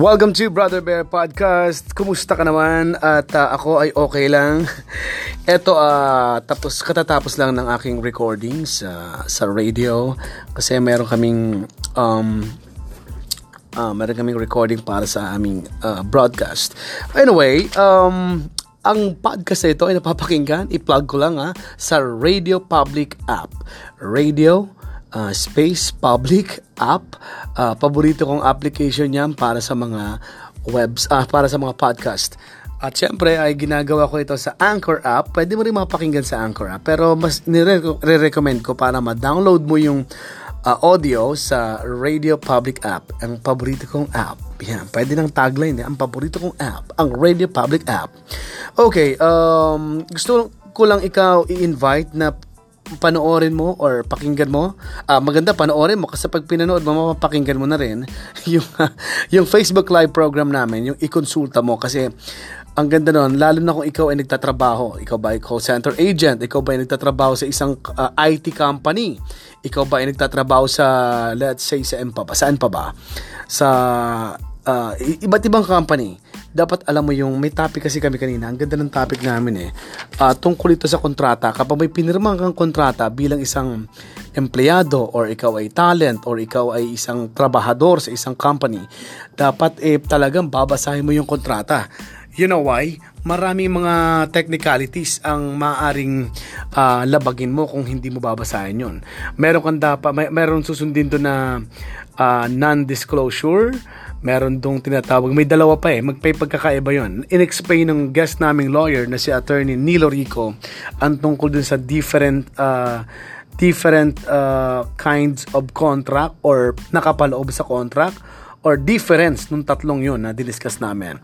Welcome to Brother Bear Podcast. Kumusta ka naman? At uh, ako ay okay lang. Ito, uh, tapos, katatapos lang ng aking recordings uh, sa radio. Kasi meron kaming, um, uh, meron kaming recording para sa aming uh, broadcast. Anyway, um, ang podcast na ito ay napapakinggan, i-plug ko lang ha, sa Radio Public app. Radio uh, Space Public app. Uh, paborito kong application niyan para sa mga webs, uh, para sa mga podcast. At syempre ay ginagawa ko ito sa Anchor app. Pwede mo rin mapakinggan sa Anchor app. Pero mas nire-recommend ko para ma-download mo yung uh, audio sa Radio Public app. Ang paborito kong app. Yan, pwede ng tagline. Eh. Ang paborito kong app. Ang Radio Public app. Okay, um, gusto ko lang ikaw i-invite na panoorin mo or pakinggan mo. Uh, maganda panoorin mo kasi pag pinanood mo, mapapakinggan mo na rin yung, yung Facebook Live program namin, yung i-consulta mo kasi ang ganda nun, lalo na kung ikaw ay nagtatrabaho, ikaw ba ay call center agent, ikaw ba ay nagtatrabaho sa isang uh, ah, IT company, ikaw ba ay nagtatrabaho sa, let's say, sa pa? Saan pa ba? Sa uh, iba't ibang company dapat alam mo yung may topic kasi kami kanina. Ang ganda ng topic namin eh. Uh, tungkol ito sa kontrata. Kapag may pinirma kang kontrata bilang isang empleyado or ikaw ay talent or ikaw ay isang trabahador sa isang company, dapat eh talagang babasahin mo yung kontrata. You know why? Maraming mga technicalities ang maaring uh, labagin mo kung hindi mo babasahin yun. Meron kang dapat, may, meron susundin doon na uh, non-disclosure, meron dong tinatawag, may dalawa pa eh, magpay pagkakaiba yon. In-explain ng guest naming lawyer na si attorney Nilo Rico ang tungkol dun sa different uh, different uh, kinds of contract or nakapaloob sa contract or difference nung tatlong yun na diniscuss namin.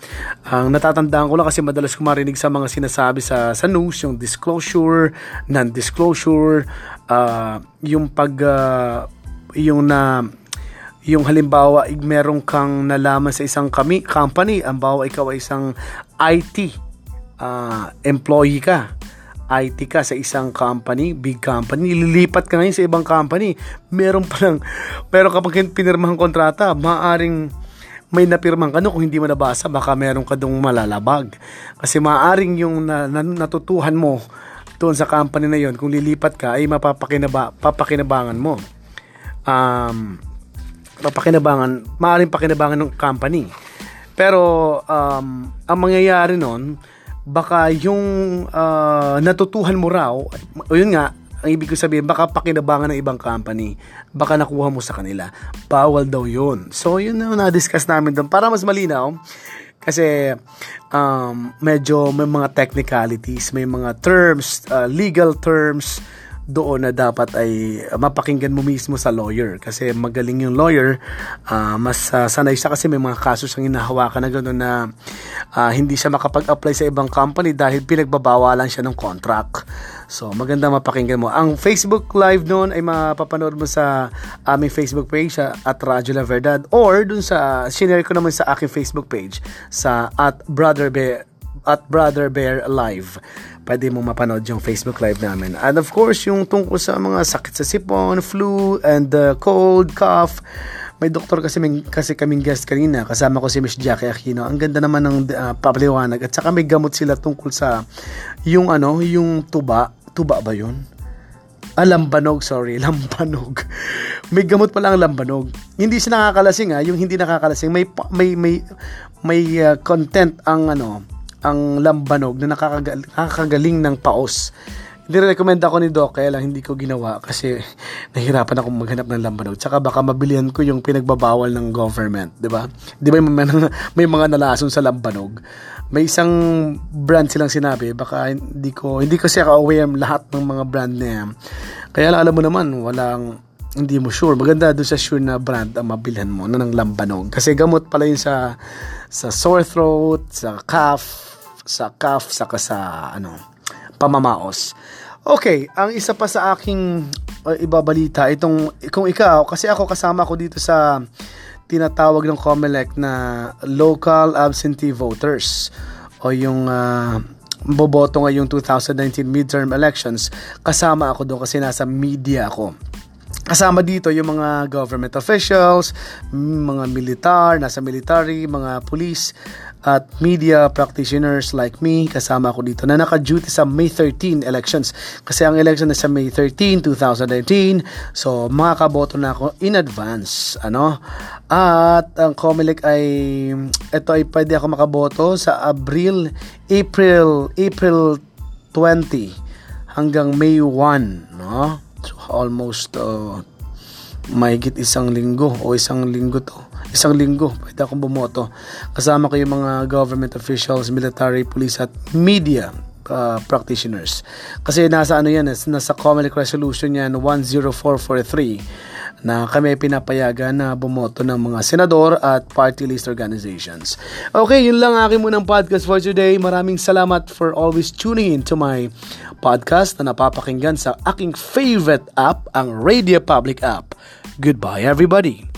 Ang natatandaan ko lang kasi madalas ko marinig sa mga sinasabi sa, sa news, yung disclosure, non-disclosure, uh, yung pag, uh, yung na, yung halimbawa, meron kang nalaman sa isang kami, company, ang bawa ikaw ay isang IT uh, employee ka. IT ka sa isang company, big company, lilipat ka ngayon sa ibang company. Meron pa lang, pero kapag pinirmahan kontrata, maaring may napirman ka no, kung hindi mo nabasa, baka meron ka dong malalabag. Kasi maaring yung na, na, natutuhan mo doon sa company na yon kung lilipat ka, ay mapapakinaba, papakinabangan mo. Um, papakinabangan, maaaring pakinabangan ng company. Pero um, ang mangyayari nun, baka yung uh, natutuhan mo raw, o yun nga, ang ibig ko sabihin, baka pakinabangan ng ibang company. Baka nakuha mo sa kanila. Bawal daw yun. So, yun na na-discuss namin doon. Para mas malinaw, kasi um, medyo may mga technicalities, may mga terms, uh, legal terms, doon na dapat ay mapakinggan mo mismo sa lawyer. Kasi magaling yung lawyer uh, mas uh, sanay siya kasi may mga kaso siyang hinahawakan na gano'n na uh, hindi siya makapag-apply sa ibang company dahil pinagbabawalan siya ng contract. So maganda mapakinggan mo. Ang Facebook live noon ay mapapanood mo sa aming Facebook page at Radyo La Verdad or dun sa sinare ko naman sa aking Facebook page sa at Brother Bear at Brother Bear Live pwede mo mapanood yung Facebook Live namin. And of course, yung tungkol sa mga sakit sa sipon, flu, and uh, cold, cough, may doktor kasi may, kasi kaming guest kanina kasama ko si Miss Jackie Aquino ang ganda naman ng uh, papaliwanag at saka may gamot sila tungkol sa yung ano yung tuba tuba ba yun ah, lambanog, sorry, lambanog. may gamot pala ang lambanog. Hindi siya nakakalasing ha, ah. yung hindi nakakalasing, may may may may uh, content ang ano, ang lambanog na nakakagal- nakakagaling ng paos. Nirecommend ako ni Doc, kaya lang hindi ko ginawa kasi nahirapan ako maghanap ng lambanog. Tsaka baka mabilihan ko yung pinagbabawal ng government, di ba? Di ba may, may mga nalason sa lambanog? May isang brand silang sinabi, baka hindi ko, hindi ko siya ka-aware lahat ng mga brand na yan. Kaya lang alam mo naman, walang, hindi mo sure. Maganda doon sa sure na brand ang mabilhan mo na ng lambanog. Kasi gamot pala yun sa, sa sore throat, sa cough, sa calf saka sa ano pamamaos. Okay, ang isa pa sa aking uh, ibabalita itong kung ikaw kasi ako kasama ko dito sa tinatawag ng COMELEC na local absentee voters o yung uh, boboto ngayong 2019 midterm elections kasama ako doon kasi nasa media ako Kasama dito yung mga government officials, mga militar, nasa military, mga police, at media practitioners like me. Kasama ako dito na naka-duty sa May 13 elections. Kasi ang election na sa May 13, 2019. So, makakaboto na ako in advance. Ano? At ang COMELEC ay, ito ay pwede ako makaboto sa Abril, April, April 20 hanggang May 1. No? Almost uh, mahigit isang linggo o isang linggo to. Isang linggo, pwede akong bumoto. Kasama ko yung mga government officials, military, police at media uh, practitioners. Kasi nasa ano yan, nasa Comelec Resolution yan 10443 na kami pinapayagan na bumoto ng mga senador at party list organizations. Okay, yun lang aking munang podcast for today. Maraming salamat for always tuning in to my podcast na napapakinggan sa aking favorite app, ang Radio Public app. Goodbye everybody!